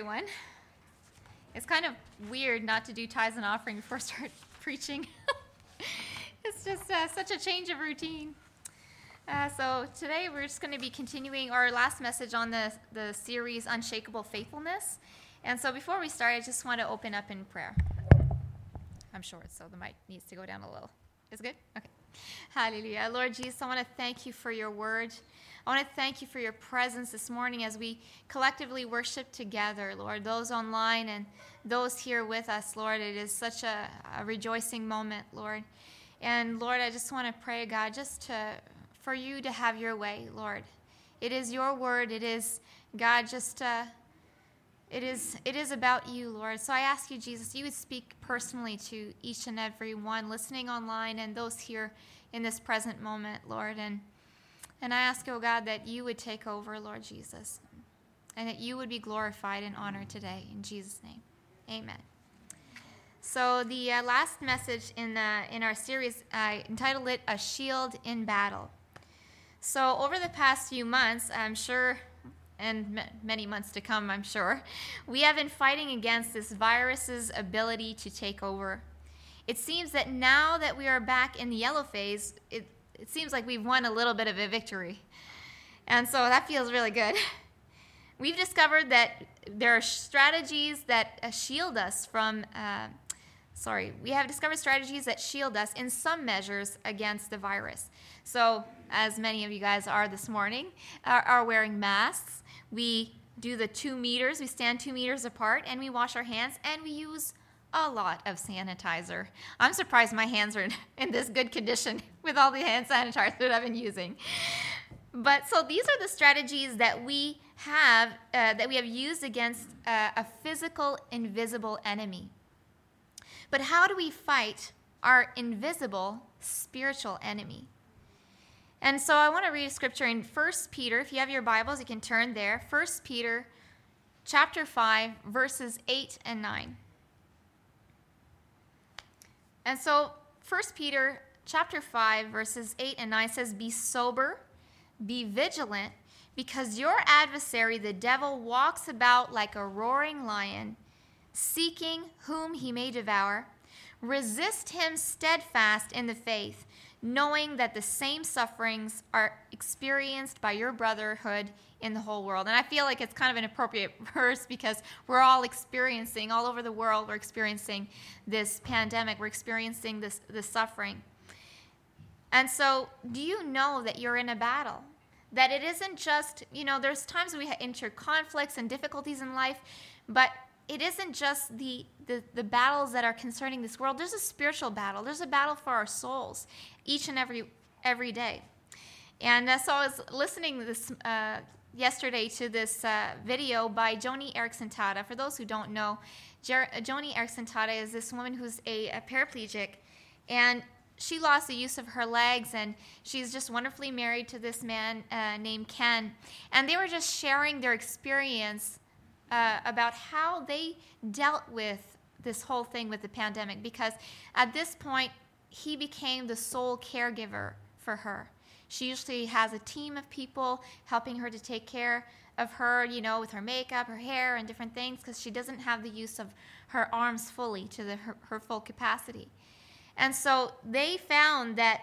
everyone. It's kind of weird not to do tithes and offering before I start preaching. it's just uh, such a change of routine. Uh, so today we're just going to be continuing our last message on the, the series Unshakable Faithfulness. And so before we start, I just want to open up in prayer. I'm short, so the mic needs to go down a little. Is good? Okay. Hallelujah. Lord Jesus, I want to thank you for your word. I want to thank you for your presence this morning as we collectively worship together, Lord. Those online and those here with us, Lord, it is such a, a rejoicing moment, Lord. And Lord, I just want to pray, God, just to for you to have your way, Lord. It is your word. It is God. Just uh, it is it is about you, Lord. So I ask you, Jesus, you would speak personally to each and every one listening online and those here in this present moment, Lord. And and I ask, oh God, that you would take over, Lord Jesus, and that you would be glorified and honored today. In Jesus' name, amen. So, the uh, last message in, the, in our series, I entitled it A Shield in Battle. So, over the past few months, I'm sure, and many months to come, I'm sure, we have been fighting against this virus's ability to take over. It seems that now that we are back in the yellow phase, it, it seems like we've won a little bit of a victory. And so that feels really good. We've discovered that there are strategies that uh, shield us from, uh, sorry, we have discovered strategies that shield us in some measures against the virus. So, as many of you guys are this morning, are, are wearing masks. We do the two meters, we stand two meters apart, and we wash our hands, and we use a lot of sanitizer. I'm surprised my hands are in this good condition with all the hand sanitizer that I've been using. But so these are the strategies that we have uh, that we have used against uh, a physical invisible enemy. But how do we fight our invisible spiritual enemy? And so I want to read scripture in 1 Peter. If you have your Bibles, you can turn there. 1 Peter chapter 5 verses 8 and 9. And so 1 Peter chapter 5 verses 8 and 9 says be sober, be vigilant because your adversary the devil walks about like a roaring lion seeking whom he may devour. Resist him steadfast in the faith, knowing that the same sufferings are experienced by your brotherhood in the whole world. And I feel like it's kind of an appropriate verse because we're all experiencing, all over the world, we're experiencing this pandemic, we're experiencing this, this suffering. And so, do you know that you're in a battle? That it isn't just, you know, there's times we enter conflicts and difficulties in life, but it isn't just the, the, the, battles that are concerning this world. There's a spiritual battle. There's a battle for our souls each and every every day. And uh, so I was listening this uh, yesterday to this uh, video by Joni Eareckson Tada. For those who don't know, Jer- Joni Eareckson Tada is this woman who's a, a paraplegic, and she lost the use of her legs, and she's just wonderfully married to this man uh, named Ken. And they were just sharing their experience uh, about how they dealt with this whole thing with the pandemic, because at this point, he became the sole caregiver for her. She usually has a team of people helping her to take care of her, you know, with her makeup, her hair, and different things because she doesn't have the use of her arms fully to the, her, her full capacity. And so they found that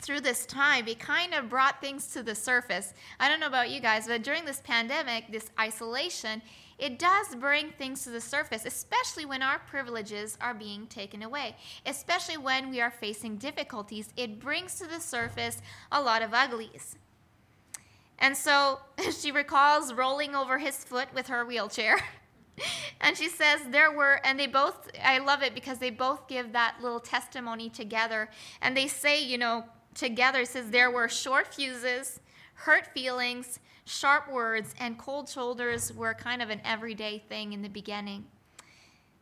through this time, it kind of brought things to the surface. I don't know about you guys, but during this pandemic, this isolation, it does bring things to the surface, especially when our privileges are being taken away, especially when we are facing difficulties. It brings to the surface a lot of uglies. And so she recalls rolling over his foot with her wheelchair. and she says there were, and they both, I love it because they both give that little testimony together. And they say, you know, together, says there were short fuses, hurt feelings, sharp words, and cold shoulders were kind of an everyday thing in the beginning.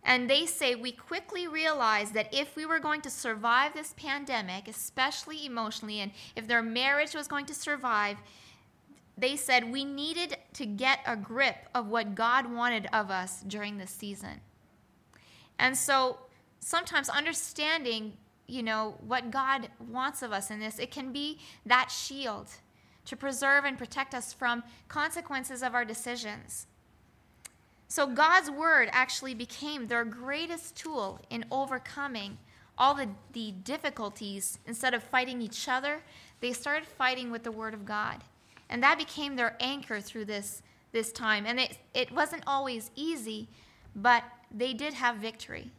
And they say we quickly realized that if we were going to survive this pandemic, especially emotionally, and if their marriage was going to survive, they said we needed to get a grip of what God wanted of us during this season. And so sometimes understanding, you know, what God wants of us in this, it can be that shield to preserve and protect us from consequences of our decisions. So God's word actually became their greatest tool in overcoming all the, the difficulties. Instead of fighting each other, they started fighting with the word of God. And that became their anchor through this, this time. And it, it wasn't always easy, but they did have victory.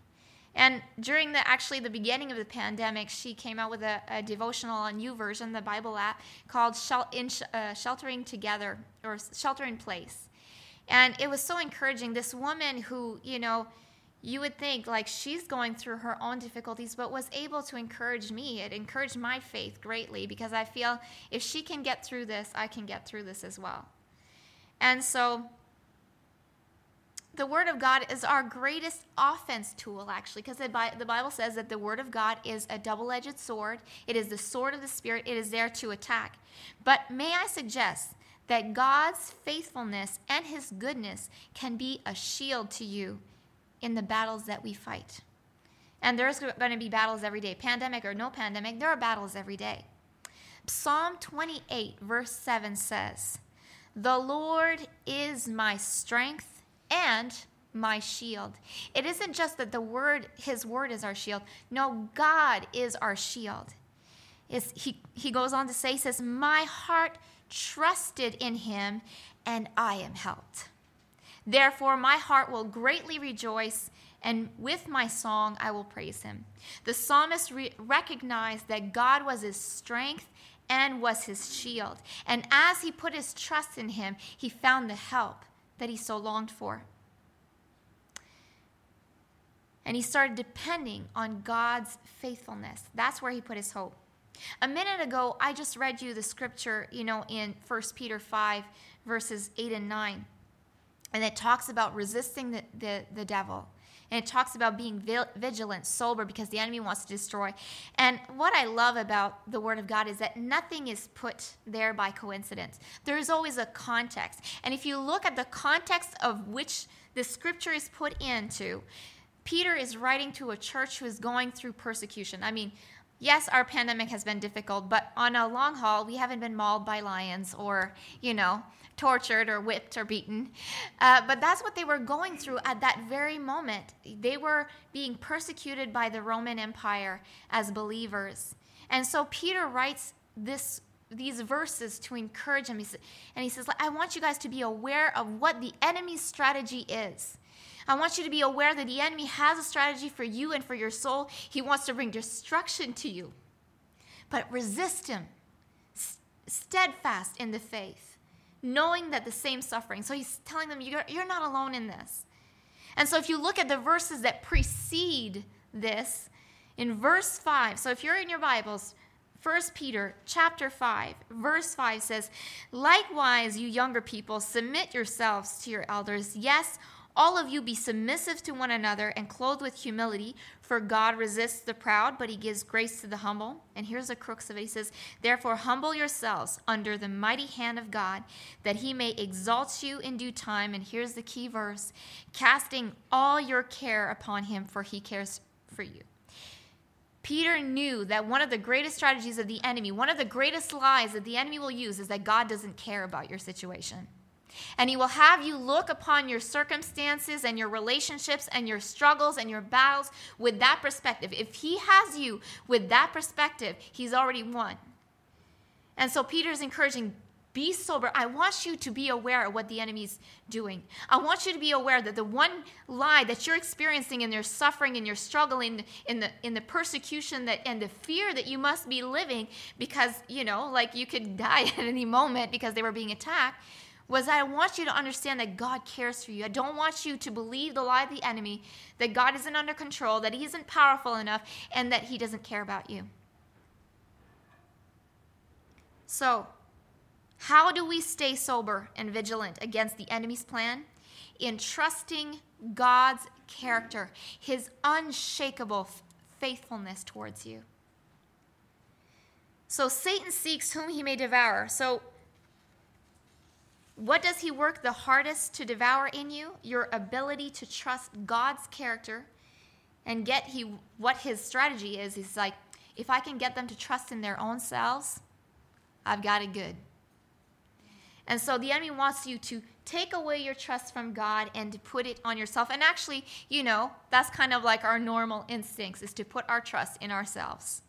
And during the actually the beginning of the pandemic, she came out with a, a devotional, a version the Bible app called Shel- in, uh, "Sheltering Together" or "Shelter in Place," and it was so encouraging. This woman who, you know, you would think like she's going through her own difficulties, but was able to encourage me. It encouraged my faith greatly because I feel if she can get through this, I can get through this as well. And so the Word of God is our greatest offense tool, actually, because the Bible says that the Word of God is a double edged sword. It is the sword of the Spirit, it is there to attack. But may I suggest that God's faithfulness and His goodness can be a shield to you in the battles that we fight. And there's going to be battles every day, pandemic or no pandemic, there are battles every day. Psalm 28, verse 7 says, The Lord is my strength and my shield. It isn't just that the word, his word is our shield. No, God is our shield. Is he, he goes on to say, he says, My heart trusted in him, and I am helped. Therefore, my heart will greatly rejoice, and with my song I will praise him. The psalmist re- recognized that God was his strength and was his shield. And as he put his trust in him, he found the help that he so longed for. And he started depending on God's faithfulness. That's where he put his hope. A minute ago, I just read you the scripture, you know, in 1 Peter 5, verses 8 and 9. And it talks about resisting the, the, the devil. And it talks about being vigilant, sober, because the enemy wants to destroy. And what I love about the Word of God is that nothing is put there by coincidence. There is always a context. And if you look at the context of which the scripture is put into, Peter is writing to a church who is going through persecution. I mean, yes, our pandemic has been difficult, but on a long haul, we haven't been mauled by lions or, you know, tortured or whipped or beaten. Uh, but that's what they were going through at that very moment. They were being persecuted by the Roman Empire as believers. And so Peter writes this these verses to encourage him. And he says, I want you guys to be aware of what the enemy's strategy is. I want you to be aware that the enemy has a strategy for you and for your soul. He wants to bring destruction to you. But resist him, steadfast in the faith knowing that the same suffering. So he's telling them, you're, you're not alone in this. And so if you look at the verses that precede this, in verse 5, so if you're in your Bibles, 1 Peter chapter 5, verse 5 says, Likewise, you younger people, submit yourselves to your elders. Yes, all of you be submissive to one another and clothed with humility, for God resists the proud, but he gives grace to the humble. And here's the crux of it. He says, Therefore, humble yourselves under the mighty hand of God, that he may exalt you in due time. And here's the key verse casting all your care upon him, for he cares for you. Peter knew that one of the greatest strategies of the enemy, one of the greatest lies that the enemy will use, is that God doesn't care about your situation. And He will have you look upon your circumstances and your relationships and your struggles and your battles with that perspective. If He has you with that perspective, He's already won. And so Peter's encouraging be sober. I want you to be aware of what the enemy's doing. I want you to be aware that the one lie that you're experiencing in your suffering and your struggling in the in the persecution that and the fear that you must be living because, you know, like you could die at any moment because they were being attacked was I want you to understand that God cares for you. I don't want you to believe the lie of the enemy that God isn't under control, that He isn't powerful enough, and that He doesn't care about you. So, how do we stay sober and vigilant against the enemy's plan? In trusting God's character, His unshakable faithfulness towards you. So, Satan seeks whom he may devour. So, what does he work the hardest to devour in you? Your ability to trust God's character and get he what his strategy is. He's like, if I can get them to trust in their own selves, I've got it good. And so the enemy wants you to take away your trust from God and to put it on yourself. And actually, you know, that's kind of like our normal instincts is to put our trust in ourselves.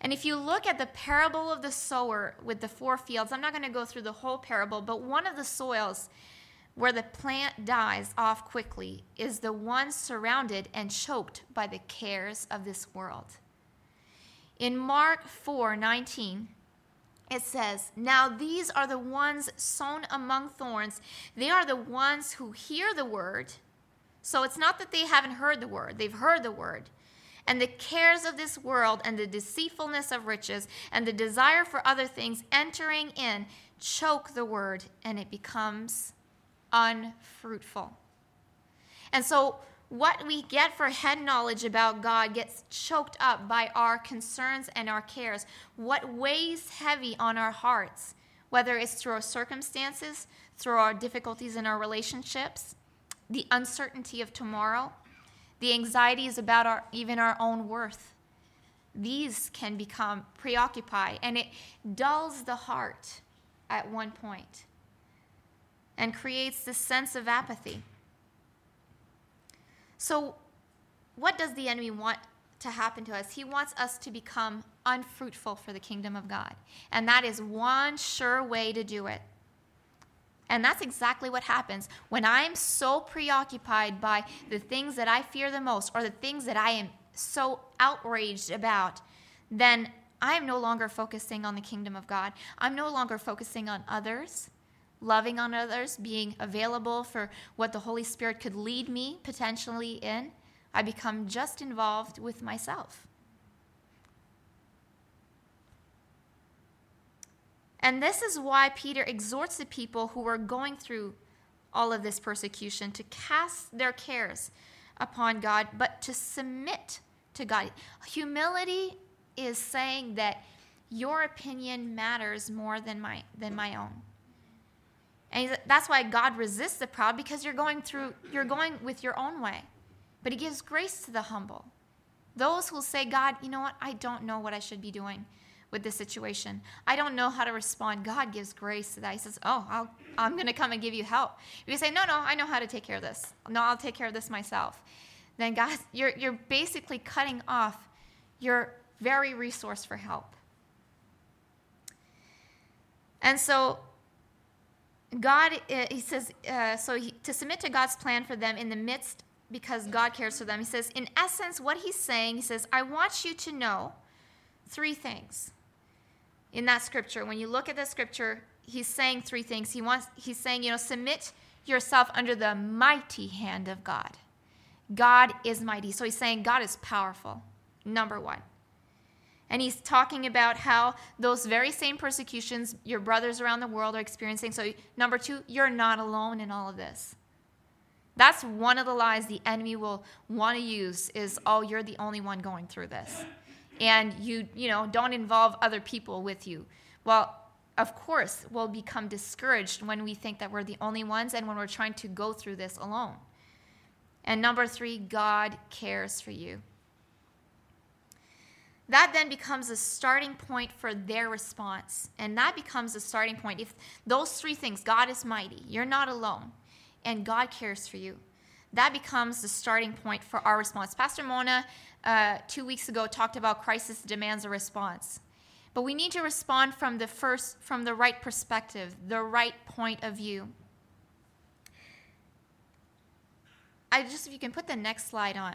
And if you look at the parable of the sower with the four fields, I'm not going to go through the whole parable, but one of the soils where the plant dies off quickly is the one surrounded and choked by the cares of this world. In Mark 4 19, it says, Now these are the ones sown among thorns. They are the ones who hear the word. So it's not that they haven't heard the word, they've heard the word. And the cares of this world and the deceitfulness of riches and the desire for other things entering in choke the word and it becomes unfruitful. And so what we get for head knowledge about God gets choked up by our concerns and our cares. What weighs heavy on our hearts, whether it's through our circumstances, through our difficulties in our relationships, the uncertainty of tomorrow, the anxieties about our, even our own worth. These can become preoccupied, and it dulls the heart at one point and creates this sense of apathy. So, what does the enemy want to happen to us? He wants us to become unfruitful for the kingdom of God. And that is one sure way to do it. And that's exactly what happens when I'm so preoccupied by the things that I fear the most or the things that I am so outraged about, then I'm no longer focusing on the kingdom of God. I'm no longer focusing on others loving on others, being available for what the Holy Spirit could lead me potentially in, I become just involved with myself. And this is why Peter exhorts the people who are going through all of this persecution to cast their cares upon God, but to submit to God. Humility is saying that your opinion matters more than my, than my own. And that's why God resists the proud because you're going through, you're going with your own way. But He gives grace to the humble. Those who say, God, you know what? I don't know what I should be doing with this situation. I don't know how to respond. God gives grace to that. He says, Oh, I'll, I'm going to come and give you help. If you say, No, no, I know how to take care of this. No, I'll take care of this myself. Then, God, you're, you're basically cutting off your very resource for help. And so God, uh, he says, uh, so he, to submit to God's plan for them in the midst, because God cares for them. He says, in essence, what he's saying, he says, I want you to know three things in that scripture. When you look at the scripture, he's saying three things. He wants, he's saying, you know, submit yourself under the mighty hand of God. God is mighty. So he's saying God is powerful, number one. And he's talking about how those very same persecutions your brothers around the world are experiencing. So, number two, you're not alone in all of this. That's one of the lies the enemy will want to use is, oh, you're the only one going through this. And you, you know, don't involve other people with you. Well, of course, we'll become discouraged when we think that we're the only ones and when we're trying to go through this alone. And number three, God cares for you. That then becomes a starting point for their response. And that becomes a starting point. If those three things God is mighty, you're not alone, and God cares for you that becomes the starting point for our response. Pastor Mona, uh, two weeks ago, talked about crisis demands a response. But we need to respond from the first, from the right perspective, the right point of view. I just, if you can put the next slide on.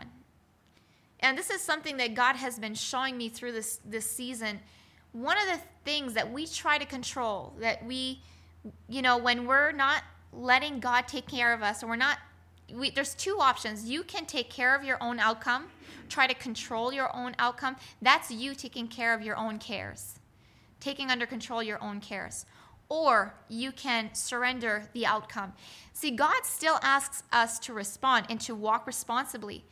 And this is something that God has been showing me through this, this season. One of the things that we try to control, that we, you know, when we're not letting God take care of us, or we're not, we, there's two options. You can take care of your own outcome, try to control your own outcome. That's you taking care of your own cares, taking under control your own cares. Or you can surrender the outcome. See, God still asks us to respond and to walk responsibly.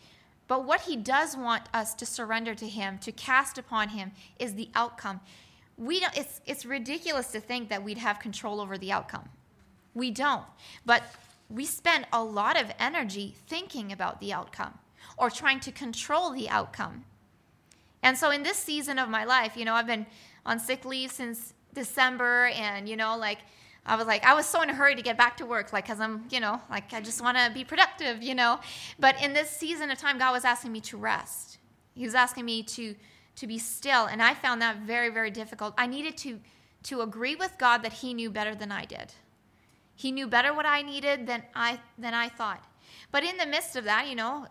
But what he does want us to surrender to him, to cast upon him, is the outcome. We don't, it's, it's ridiculous to think that we'd have control over the outcome. We don't. But we spend a lot of energy thinking about the outcome or trying to control the outcome. And so in this season of my life, you know, I've been on sick leave since December and, you know, like I was like, I was so in a hurry to get back to work, like, because I'm, you know, like, I just want to be productive, you know. But in this season of time, God was asking me to rest. He was asking me to to be still, and I found that very, very difficult. I needed to to agree with God that He knew better than I did. He knew better what I needed than I than I thought. But in the midst of that, you know,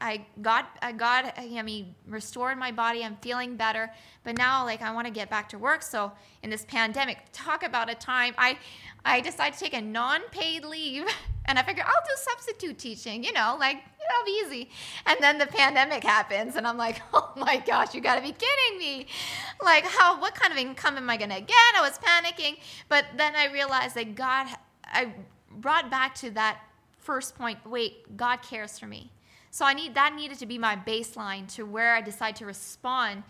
I God I God I mean restored my body. I'm feeling better. But now like I want to get back to work. So in this pandemic, talk about a time I I decided to take a non-paid leave and I figured I'll do substitute teaching, you know, like it'll be easy. And then the pandemic happens and I'm like, "Oh my gosh, you got to be kidding me." Like how what kind of income am I going to get? I was panicking, but then I realized that God I brought back to that first point, wait, God cares for me. So I need that needed to be my baseline to where I decide to respond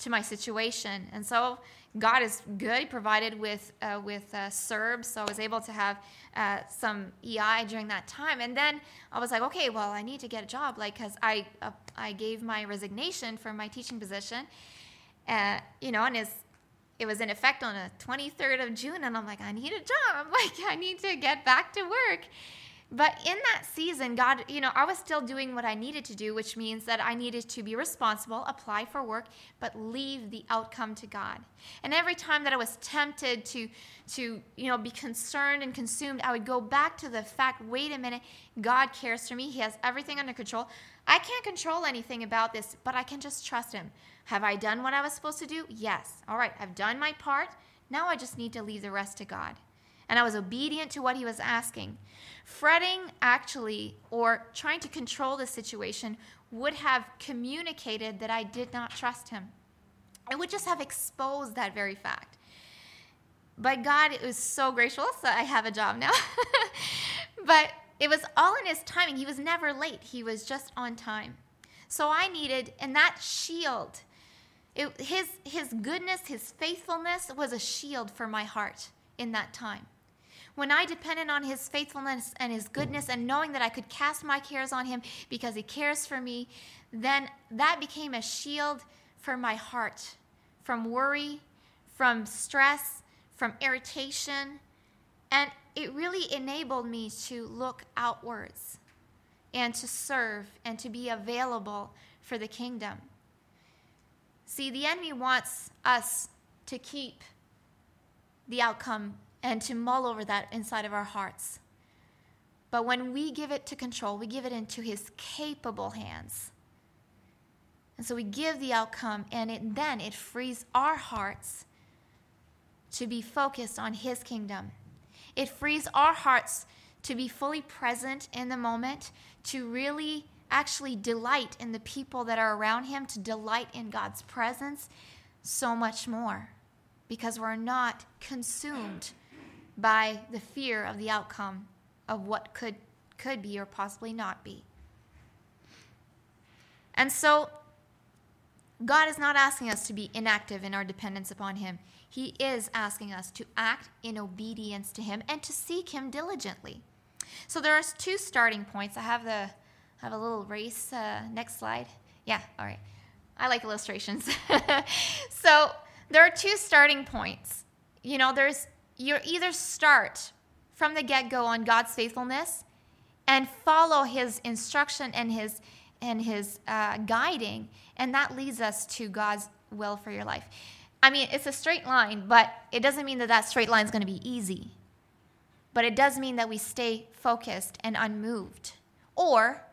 to my situation. And so God is good. Provided with uh, with uh, CERB, so I was able to have uh, some EI during that time. And then I was like, okay, well, I need to get a job, like because I uh, I gave my resignation from my teaching position, uh, you know, and it's it was in effect on the 23rd of June, and I'm like, I need a job. I'm like, I need to get back to work. But in that season, God, you know, I was still doing what I needed to do, which means that I needed to be responsible, apply for work, but leave the outcome to God. And every time that I was tempted to to, you know, be concerned and consumed, I would go back to the fact, wait a minute, God cares for me. He has everything under control. I can't control anything about this, but I can just trust him. Have I done what I was supposed to do? Yes. All right, I've done my part. Now I just need to leave the rest to God and I was obedient to what he was asking. Fretting, actually, or trying to control the situation, would have communicated that I did not trust him. It would just have exposed that very fact. But God it was so gracious that I have a job now. but it was all in his timing. He was never late, he was just on time. So I needed, and that shield, it, his, his goodness, his faithfulness was a shield for my heart in that time. When I depended on his faithfulness and his goodness and knowing that I could cast my cares on him because he cares for me, then that became a shield for my heart from worry, from stress, from irritation. And it really enabled me to look outwards and to serve and to be available for the kingdom. See, the enemy wants us to keep the outcome and to mull over that inside of our hearts. But when we give it to control, we give it into his capable hands. And so we give the outcome, and it, then it frees our hearts to be focused on his kingdom. It frees our hearts to be fully present in the moment, to really actually delight in the people that are around him, to delight in God's presence so much more because we're not consumed by the fear of the outcome of what could could be or possibly not be. And so God is not asking us to be inactive in our dependence upon him. He is asking us to act in obedience to him and to seek him diligently. So there are two starting points. I have the have a little race uh, next slide. Yeah, all right. I like illustrations. so there are two starting points. You know, there's you either start from the get-go on God's faithfulness and follow his instruction and his and his uh, guiding and that leads us to God's will for your life. I mean, it's a straight line, but it doesn't mean that that straight line is going to be easy. But it does mean that we stay focused and unmoved. Or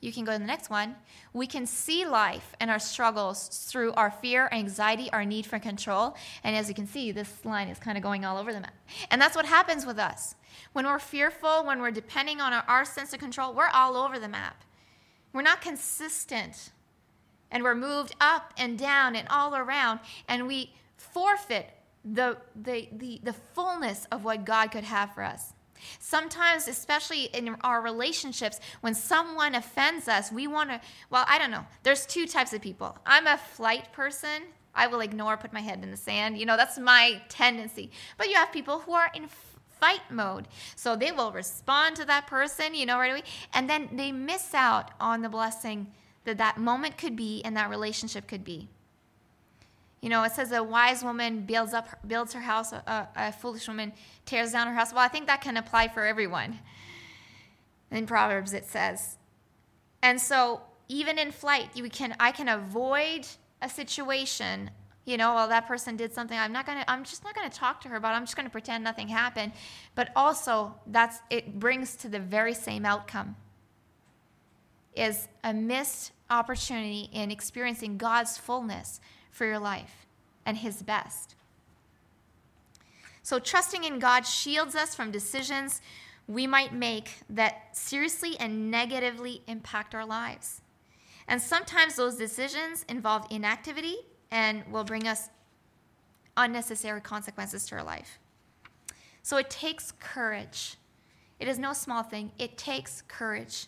you can go to the next one. We can see life and our struggles through our fear, anxiety, our need for control. And as you can see, this line is kind of going all over the map. And that's what happens with us. When we're fearful, when we're depending on our, our sense of control, we're all over the map. We're not consistent. And we're moved up and down and all around. And we forfeit the, the, the, the fullness of what God could have for us. Sometimes, especially in our relationships, when someone offends us, we want to, well, I don't know. There's two types of people. I'm a flight person. I will ignore, put my head in the sand. You know, that's my tendency. But you have people who are in fight mode. So they will respond to that person, you know, right away. And then they miss out on the blessing that that moment could be and that relationship could be. You know, it says a wise woman builds up builds her house, a, a foolish woman tears down her house. Well, I think that can apply for everyone. In Proverbs, it says. And so, even in flight, you can I can avoid a situation. You know, well, that person did something. I'm not gonna. I'm just not gonna talk to her about. it. I'm just gonna pretend nothing happened. But also, that's it brings to the very same outcome. Is a missed opportunity in experiencing God's fullness for your life and His best. So, trusting in God shields us from decisions we might make that seriously and negatively impact our lives. And sometimes those decisions involve inactivity and will bring us unnecessary consequences to our life. So, it takes courage. It is no small thing. It takes courage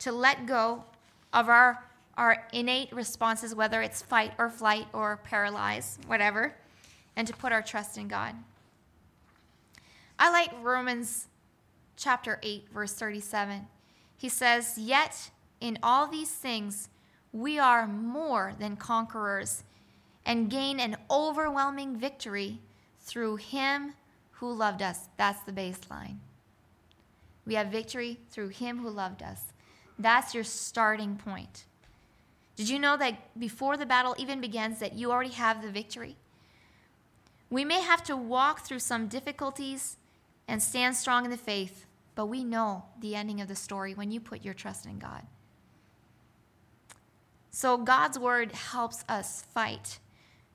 to let go of our our innate responses, whether it's fight or flight or paralyze, whatever, and to put our trust in God. I like Romans chapter 8, verse 37. He says, Yet in all these things we are more than conquerors and gain an overwhelming victory through him who loved us. That's the baseline. We have victory through him who loved us. That's your starting point. Did you know that before the battle even begins that you already have the victory? We may have to walk through some difficulties and stand strong in the faith, but we know the ending of the story when you put your trust in God. So God's word helps us fight,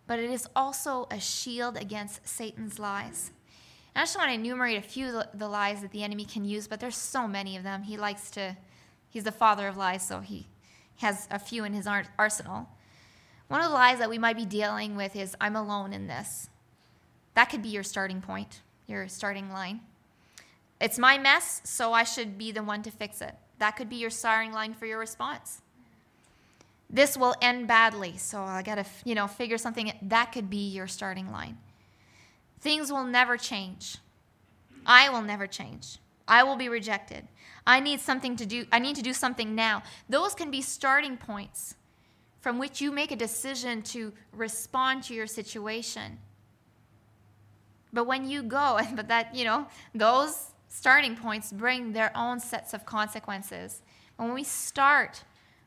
but it is also a shield against Satan's lies. And I just want to enumerate a few of the lies that the enemy can use, but there's so many of them. He likes to, he's the father of lies, so he has a few in his arsenal. One of the lies that we might be dealing with is I'm alone in this. That could be your starting point, your starting line. It's my mess, so I should be the one to fix it. That could be your starting line for your response. This will end badly, so I got to, you know, figure something that could be your starting line. Things will never change. I will never change. I will be rejected. I need something to do. I need to do something now. Those can be starting points from which you make a decision to respond to your situation. But when you go, but that, you know, those starting points bring their own sets of consequences. When we start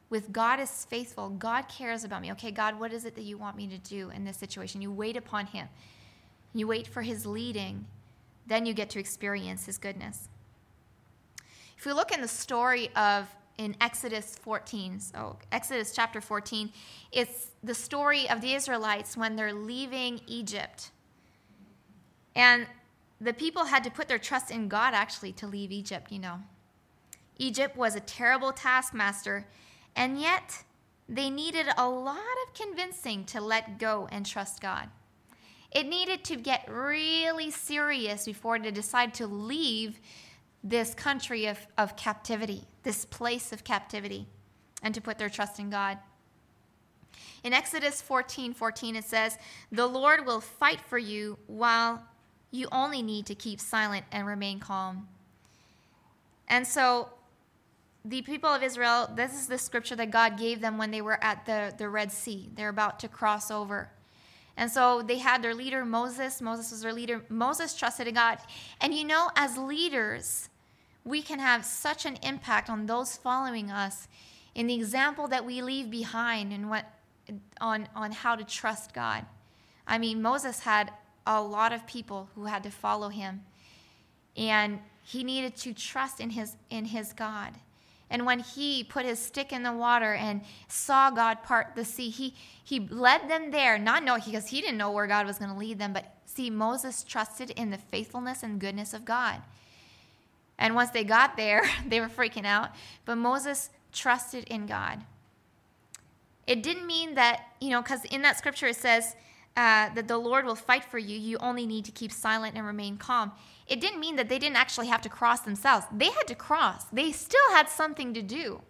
with God is faithful, God cares about me. Okay, God, what is it that you want me to do in this situation? You wait upon Him, you wait for His leading, then you get to experience His goodness. If we look in the story of in Exodus 14, so Exodus chapter 14, it's the story of the Israelites when they're leaving Egypt. And the people had to put their trust in God actually to leave Egypt, you know. Egypt was a terrible taskmaster, and yet they needed a lot of convincing to let go and trust God. It needed to get really serious before they decided to leave this country of, of captivity, this place of captivity, and to put their trust in God. In Exodus 14 14, it says, The Lord will fight for you while you only need to keep silent and remain calm. And so, the people of Israel, this is the scripture that God gave them when they were at the, the Red Sea. They're about to cross over. And so they had their leader, Moses. Moses was their leader. Moses trusted in God. And you know, as leaders, we can have such an impact on those following us in the example that we leave behind and what on on how to trust God. I mean, Moses had a lot of people who had to follow him. And he needed to trust in his in his God. And when he put his stick in the water and saw God part the sea, he he led them there, not knowing because he didn't know where God was going to lead them, but see Moses trusted in the faithfulness and goodness of God. And once they got there, they were freaking out. But Moses trusted in God. It didn't mean that, you know, because in that scripture it says uh, that the Lord will fight for you. You only need to keep silent and remain calm. It didn't mean that they didn't actually have to cross themselves. They had to cross, they still had something to do.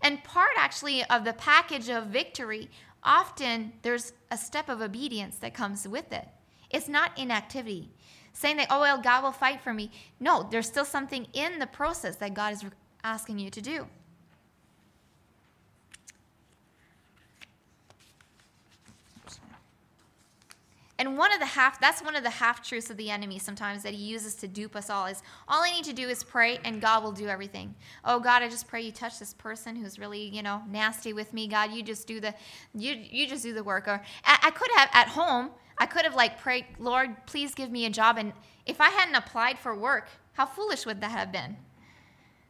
And part actually of the package of victory, often there's a step of obedience that comes with it. It's not inactivity saying that, oh, well, God will fight for me. No, there's still something in the process that God is asking you to do. And one of the half that's one of the half truths of the enemy sometimes that he uses to dupe us all is all I need to do is pray and God will do everything. Oh God, I just pray you touch this person who's really, you know, nasty with me. God, you just do the you you just do the work. Or I could have at home, I could have like prayed, Lord, please give me a job. And if I hadn't applied for work, how foolish would that have been?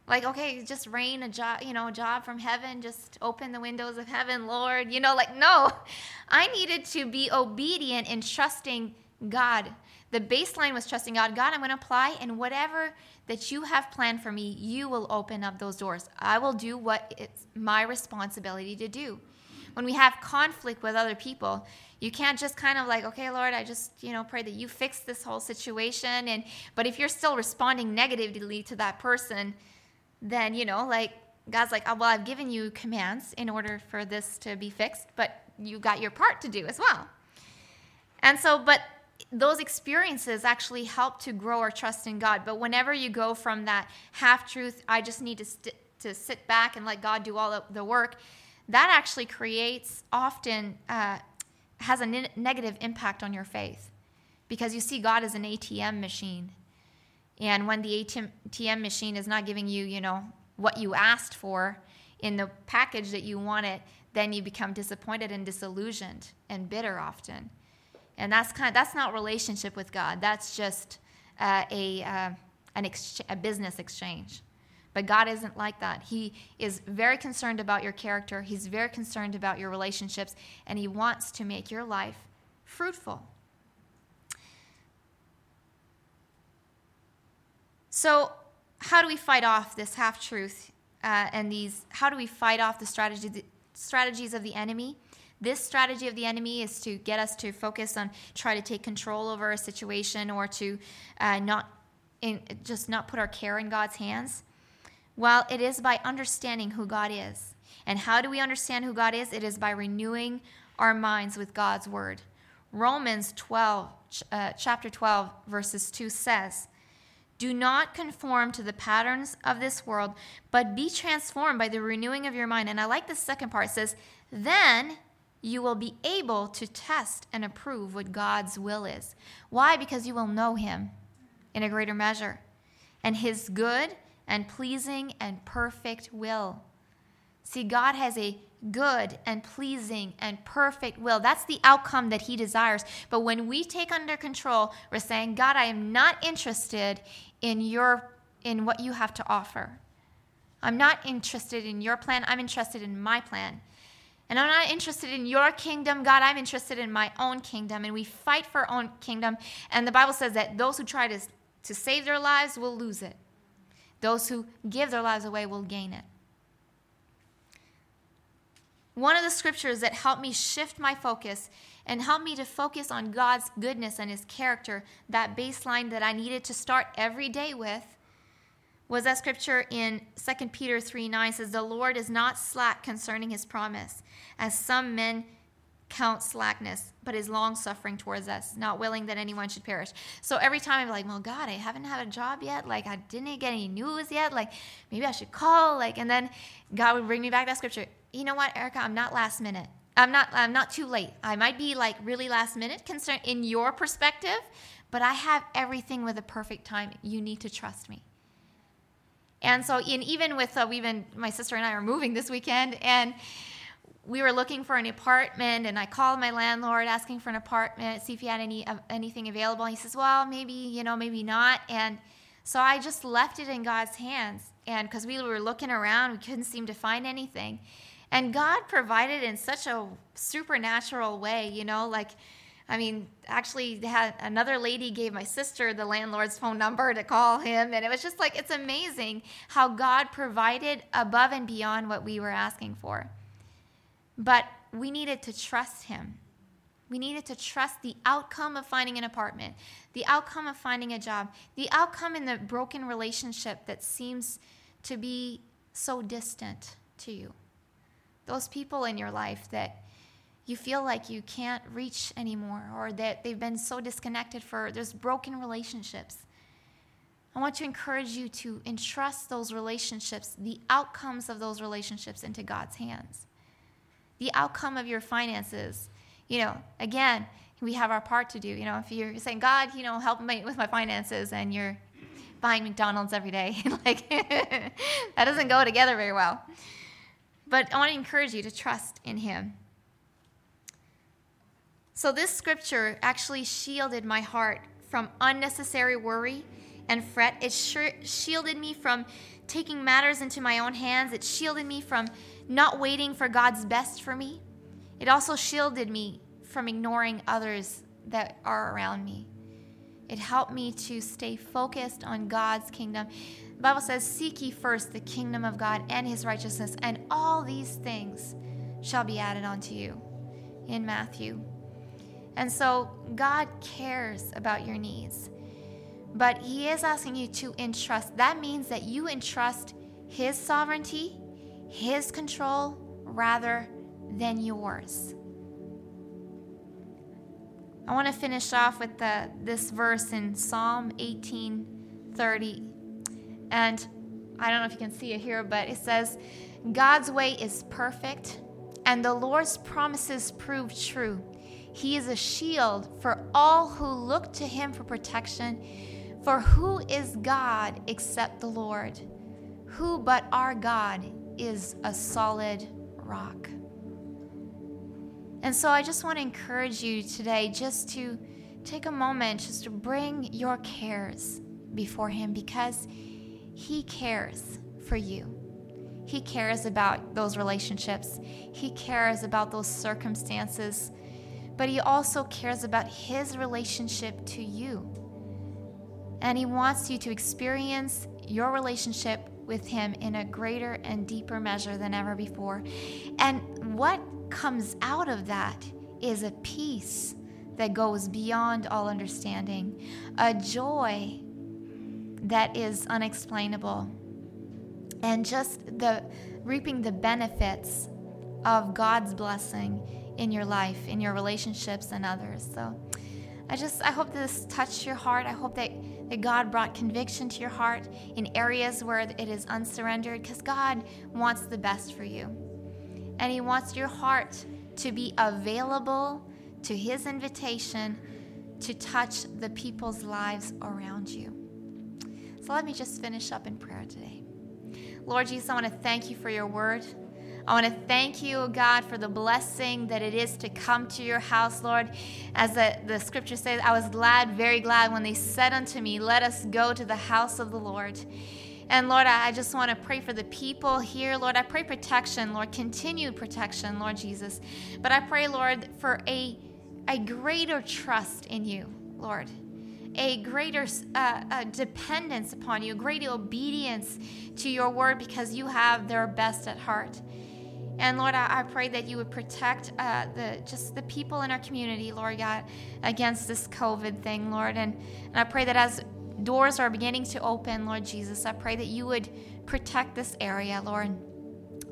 Like, okay, just rain a job, you know, a job from heaven, just open the windows of heaven, Lord. You know, like, no. I needed to be obedient in trusting God. The baseline was trusting God. God, I'm going to apply, and whatever that you have planned for me, you will open up those doors. I will do what it's my responsibility to do. When we have conflict with other people, you can't just kind of like, okay, Lord, I just, you know, pray that you fix this whole situation. And but if you're still responding negatively to that person, then, you know, like God's like, oh, well, I've given you commands in order for this to be fixed, but you got your part to do as well. And so, but those experiences actually help to grow our trust in God. But whenever you go from that half truth, I just need to, st- to sit back and let God do all the work, that actually creates often, uh, has a ne- negative impact on your faith because you see God as an ATM machine and when the ATM machine is not giving you, you know, what you asked for in the package that you wanted, then you become disappointed and disillusioned and bitter often. And that's kind of, that's not relationship with God. That's just uh, a uh, an ex- a business exchange. But God isn't like that. He is very concerned about your character. He's very concerned about your relationships, and He wants to make your life fruitful. So, how do we fight off this half truth uh, and these? How do we fight off the strategy, the strategies of the enemy? This strategy of the enemy is to get us to focus on try to take control over a situation or to uh, not in, just not put our care in God's hands. Well, it is by understanding who God is. And how do we understand who God is? It is by renewing our minds with God's word. Romans 12, uh, chapter 12, verses 2 says, do not conform to the patterns of this world, but be transformed by the renewing of your mind. And I like the second part. It says, then you will be able to test and approve what God's will is. Why? Because you will know Him in a greater measure and His good and pleasing and perfect will. See, God has a good and pleasing and perfect will. That's the outcome that He desires. But when we take under control, we're saying, God, I am not interested in your in what you have to offer. I'm not interested in your plan. I'm interested in my plan. And I'm not interested in your kingdom, God. I'm interested in my own kingdom. And we fight for our own kingdom. And the Bible says that those who try to, to save their lives will lose it, those who give their lives away will gain it. One of the scriptures that helped me shift my focus and helped me to focus on God's goodness and His character, that baseline that I needed to start every day with, was that scripture in 2 Peter 3 9 says, The Lord is not slack concerning His promise, as some men count slackness, but is long suffering towards us, not willing that anyone should perish. So every time I'm like, well, God, I haven't had a job yet. Like, I didn't get any news yet. Like, maybe I should call. Like, and then God would bring me back that scripture. You know what, Erica? I'm not last minute. I'm not I'm not too late. I might be like really last minute concern in your perspective, but I have everything with a perfect time. You need to trust me. And so in even with uh, we've my sister and I are moving this weekend and we were looking for an apartment and I called my landlord asking for an apartment, see if he had any uh, anything available. And he says, "Well, maybe, you know, maybe not." And so I just left it in God's hands. And because we were looking around, we couldn't seem to find anything. And God provided in such a supernatural way, you know, like, I mean, actually, had another lady gave my sister the landlord's phone number to call him, and it was just like it's amazing how God provided above and beyond what we were asking for. But we needed to trust Him. We needed to trust the outcome of finding an apartment, the outcome of finding a job, the outcome in the broken relationship that seems to be so distant to you. Those people in your life that you feel like you can't reach anymore or that they've been so disconnected for there's broken relationships. I want to encourage you to entrust those relationships the outcomes of those relationships into god's hands the outcome of your finances you know again we have our part to do. You know, if you're saying, God, you know, help me with my finances, and you're buying McDonald's every day, like that doesn't go together very well. But I want to encourage you to trust in Him. So, this scripture actually shielded my heart from unnecessary worry and fret. It shielded me from taking matters into my own hands. It shielded me from not waiting for God's best for me. It also shielded me from ignoring others that are around me. It helped me to stay focused on God's kingdom. The Bible says, Seek ye first the kingdom of God and his righteousness, and all these things shall be added unto you in Matthew. And so God cares about your needs, but He is asking you to entrust. That means that you entrust His sovereignty, His control, rather than yours. I want to finish off with the, this verse in Psalm 18:30. And I don't know if you can see it here, but it says, God's way is perfect, and the Lord's promises prove true. He is a shield for all who look to him for protection. For who is God except the Lord? Who but our God is a solid rock? And so I just want to encourage you today just to take a moment just to bring your cares before Him because He cares for you. He cares about those relationships, He cares about those circumstances, but He also cares about His relationship to you. And He wants you to experience your relationship with Him in a greater and deeper measure than ever before. And what comes out of that is a peace that goes beyond all understanding, a joy that is unexplainable, and just the reaping the benefits of God's blessing in your life, in your relationships, and others. So I just I hope this touched your heart. I hope that, that God brought conviction to your heart in areas where it is unsurrendered, because God wants the best for you and He wants your heart to be available to His invitation to touch the people's lives around you. So let me just finish up in prayer today. Lord Jesus, I want to thank you for your word. I want to thank you, God, for the blessing that it is to come to your house, Lord. As the, the scripture says, I was glad, very glad, when they said unto me, Let us go to the house of the Lord. And Lord, I just want to pray for the people here. Lord, I pray protection, Lord, continued protection, Lord Jesus. But I pray, Lord, for a, a greater trust in you, Lord a greater uh, uh, dependence upon you, a greater obedience to your word because you have their best at heart. And Lord, I, I pray that you would protect uh, the just the people in our community, Lord God, against this COVID thing, Lord. And, and I pray that as doors are beginning to open, Lord Jesus. I pray that you would protect this area, Lord.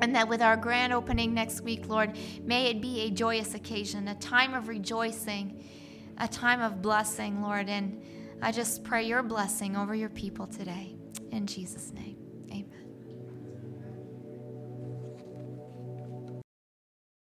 And that with our grand opening next week, Lord, may it be a joyous occasion, a time of rejoicing, a time of blessing, Lord. And I just pray your blessing over your people today. In Jesus' name.